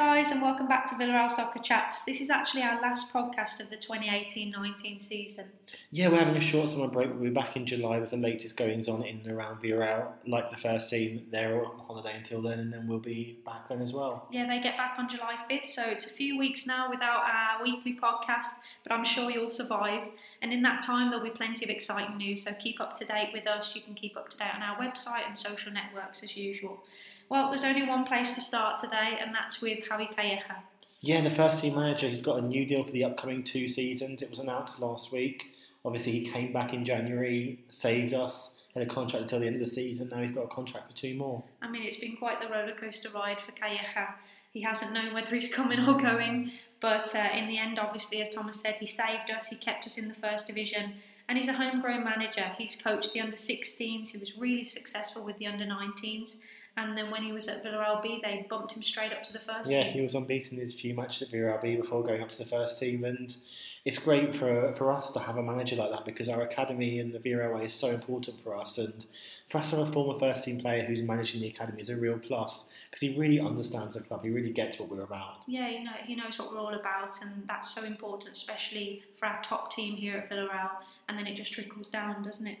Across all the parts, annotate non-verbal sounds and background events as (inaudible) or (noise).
Guys, and welcome back to Villarreal Soccer Chats. This is actually our last podcast of the 2018-19 season. Yeah, we're having a short summer break. We'll be back in July with the latest goings on in and around Villarreal. Like the first team, they're on holiday until then, and then we'll be back then as well. Yeah, they get back on July 5th, so it's a few weeks now without our weekly podcast, but I'm sure you'll survive. And in that time, there'll be plenty of exciting news, so keep up to date with us. You can keep up to date on our website and social networks as usual. Well, there's only one place to start today, and that's with Javi Calleja. Yeah, the first team manager, he's got a new deal for the upcoming two seasons. It was announced last week. Obviously, he came back in January, saved us, had a contract until the end of the season. Now he's got a contract for two more. I mean, it's been quite the rollercoaster ride for Calleja. He hasn't known whether he's coming or going, but uh, in the end, obviously, as Thomas said, he saved us, he kept us in the first division, and he's a homegrown manager. He's coached the under 16s, he was really successful with the under 19s and then when he was at Villarreal B, they bumped him straight up to the first yeah, team. he was unbeaten his few matches at Villarreal B before going up to the first team, and it's great for for us to have a manager like that because our academy and the Villarreal is so important for us, and for us to have a former first team player who's managing the academy is a real plus because he really understands the club, he really gets what we're about. Yeah, you know, he knows what we're all about, and that's so important, especially for our top team here at Villarreal, and then it just trickles down, doesn't it?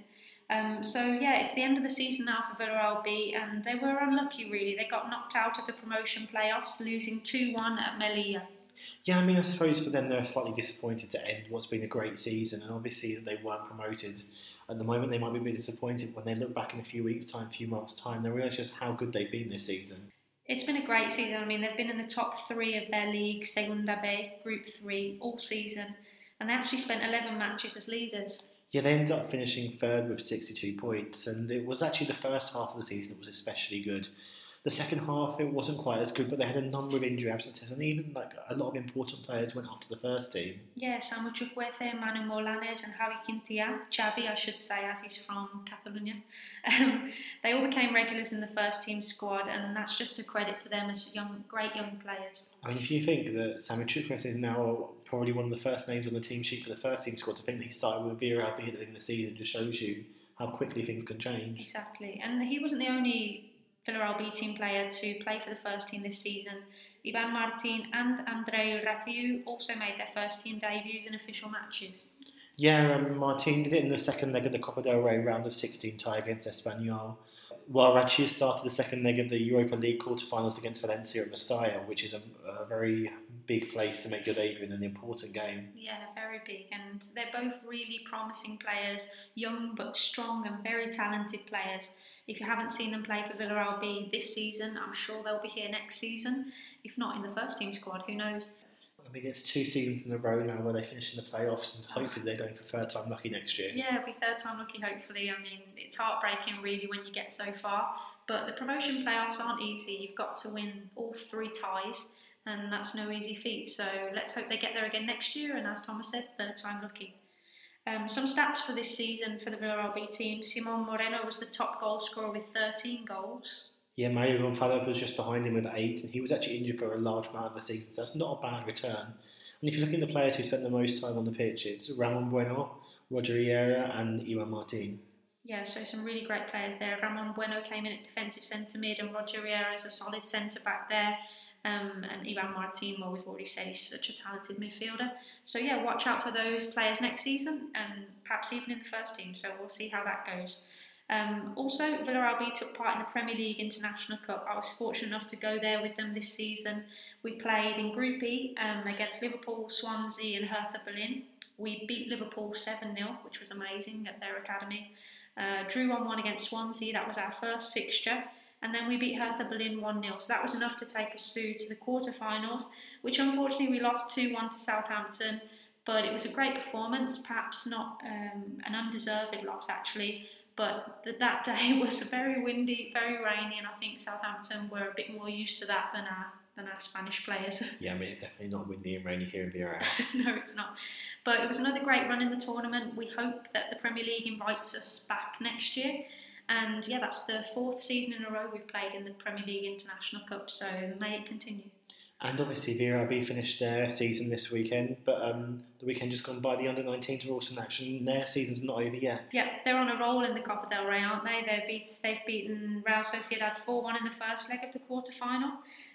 Um, so yeah, it's the end of the season now for Villarreal B, and they were unlucky really. They got knocked out of the promotion playoffs, losing two one at Melilla. Yeah, I mean, I suppose for them they're slightly disappointed to end what's been a great season, and obviously that they weren't promoted. At the moment, they might be a bit disappointed when they look back in a few weeks' time, a few months' time, they realise just how good they've been this season. It's been a great season. I mean, they've been in the top three of their league, Segunda B, Group Three, all season, and they actually spent 11 matches as leaders. Yeah, they ended up finishing third with 62 points, and it was actually the first half of the season that was especially good. The second half, it wasn't quite as good, but they had a number of injury absences, and even like a lot of important players went up to the first team. Yeah, Samu Chukwueze, Manu Morlanes, and Javi Quintilla, Xavi, I should say, as he's from Catalonia. Um, they all became regulars in the first team squad, and that's just a credit to them as young, great young players. I mean, if you think that Samu Chukwueze is now probably one of the first names on the team sheet for the first team squad, to think that he started with Vera at the beginning of the season just shows you how quickly things can change. Exactly, and he wasn't the only Villarreal B team player to play for the first team this season. Ivan Martin and Andrei Ratiu also made their first team debuts in official matches. Yeah, um, Martin did it in the second leg of the Copa del Rey round of 16 tie against Espanyol, while Ratiu started the second leg of the Europa League quarterfinals against Valencia at Mestalla, which is a, a very big place to make your debut in an important game. Yeah, very big, and they're both really promising players, young but strong and very talented players. If you haven't seen them play for Villarreal B this season, I'm sure they'll be here next season. If not in the first team squad, who knows? I mean, it's two seasons in a row now where they finish in the playoffs, and hopefully they're going for third time lucky next year. Yeah, it'll be third time lucky, hopefully. I mean, it's heartbreaking really when you get so far, but the promotion playoffs aren't easy. You've got to win all three ties, and that's no easy feat. So let's hope they get there again next year, and as Thomas said, third time lucky. Um, some stats for this season for the Villarreal B team. Simon Moreno was the top goal scorer with 13 goals. Yeah, Mario Gonzalez was just behind him with eight, and he was actually injured for a large amount of the season, so that's not a bad return. And if you look at the players who spent the most time on the pitch, it's Ramon Bueno, Roger Riera, and Ivan Martin. Yeah, so some really great players there. Ramon Bueno came in at defensive centre mid, and Roger Riera is a solid centre back there. Um, and Ivan Martin, well, we've already said he's such a talented midfielder. So, yeah, watch out for those players next season and perhaps even in the first team. So, we'll see how that goes. Um, also, Villarreal took part in the Premier League International Cup. I was fortunate enough to go there with them this season. We played in Group E um, against Liverpool, Swansea, and Hertha Berlin. We beat Liverpool 7 0, which was amazing at their academy. Uh, drew 1 1 against Swansea, that was our first fixture and then we beat Hertha Berlin 1 0. So that was enough to take us through to the quarterfinals, which unfortunately we lost 2 1 to Southampton. But it was a great performance, perhaps not um, an undeserved loss actually. But th- that (laughs) day was very windy, very rainy, and I think Southampton were a bit more used to that than our than our Spanish players. (laughs) Yeah, I mean, it's definitely not windy and rainy here in Villarreal. (laughs) no, it's not. But it was another great run in the tournament. We hope that the Premier League invites us back next year. And yeah, that's the fourth season in a row we've played in the Premier League International Cup, so may it continue. And obviously, VRB finished their season this weekend, but um, the weekend just gone by, the under 19s were also in action. Their season's not over yet. Yeah, they're on a roll in the Copa del Rey, aren't they? They beat, they've beaten Real Sociedad 4 1 in the first leg of the quarter final,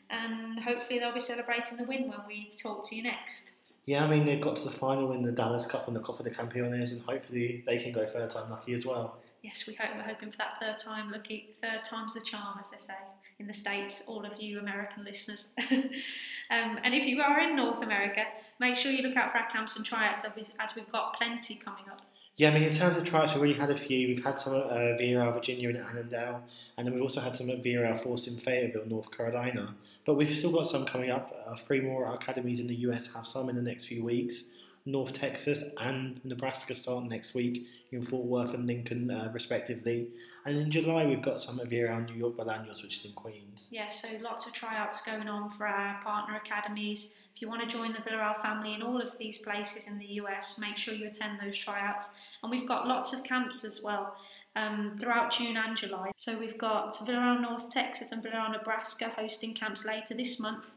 and hopefully they'll be celebrating the win when we talk to you next. Yeah, I mean, they've got to the final in the Dallas Cup and the Copa de Campeones, and hopefully they can go third time lucky as well. Yes, we hope we're hoping for that third time lucky, third time's the charm, as they say in the States, all of you American listeners. (laughs) um, and if you are in North America, make sure you look out for our camps and tryouts as we've got plenty coming up. Yeah, I mean, in terms of tryouts, we've already had a few. We've had some at uh, VRL Virginia and Annandale, and then we've also had some at VRL Force in Fayetteville, North Carolina. But we've still got some coming up. Uh, three more academies in the US have some in the next few weeks. North Texas and Nebraska start next week in Fort Worth and Lincoln, uh, respectively. And in July, we've got some of around New York Bolaños, which is in Queens. Yeah, so lots of tryouts going on for our partner academies. If you want to join the Villarreal family in all of these places in the US, make sure you attend those tryouts. And we've got lots of camps as well. Um, throughout June and July. So we've got Villarreal North Texas and Villarreal Nebraska hosting camps later this month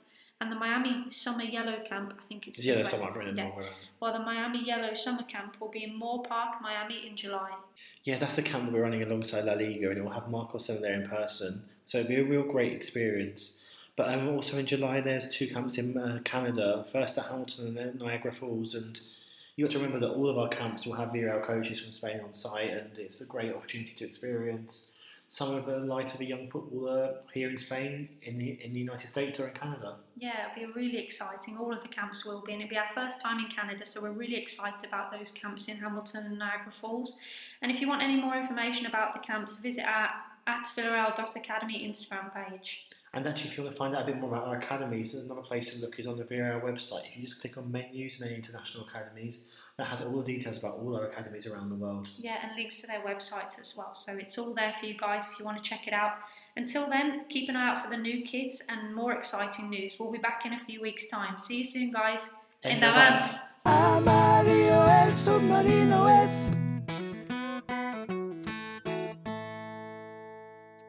and the Miami Summer Yellow Camp, I think it's yeah, that's I've written yeah. While the Miami Yellow Summer Camp will be in Moore Park, Miami, in July. Yeah, that's the camp that we're running alongside La Liga, and it will have Marcos there in person, so it'll be a real great experience. But um, also in July, there's two camps in uh, Canada. First at Hamilton and then Niagara Falls, and you got to remember that all of our camps will have VRL coaches from Spain on site, and it's a great opportunity to experience some of the life of a young footballer here in Spain, in the in the United States, or in Canada. Yeah, it'll be really exciting. All of the camps will be, and it'll be our first time in Canada, so we're really excited about those camps in Hamilton and Niagara Falls. And if you want any more information about the camps, visit our at Villarreal.academy Instagram page. And actually, if you want to find out a bit more about our academies, there's another place to look is on the Villarreal website. If you just click on menus and then international academies, that has all the details about all our academies around the world. Yeah, and links to their websites as well. So it's all there for you guys if you want to check it out. Until then, keep an eye out for the new kits and more exciting news. We'll be back in a few weeks' time. See you soon, guys. En, en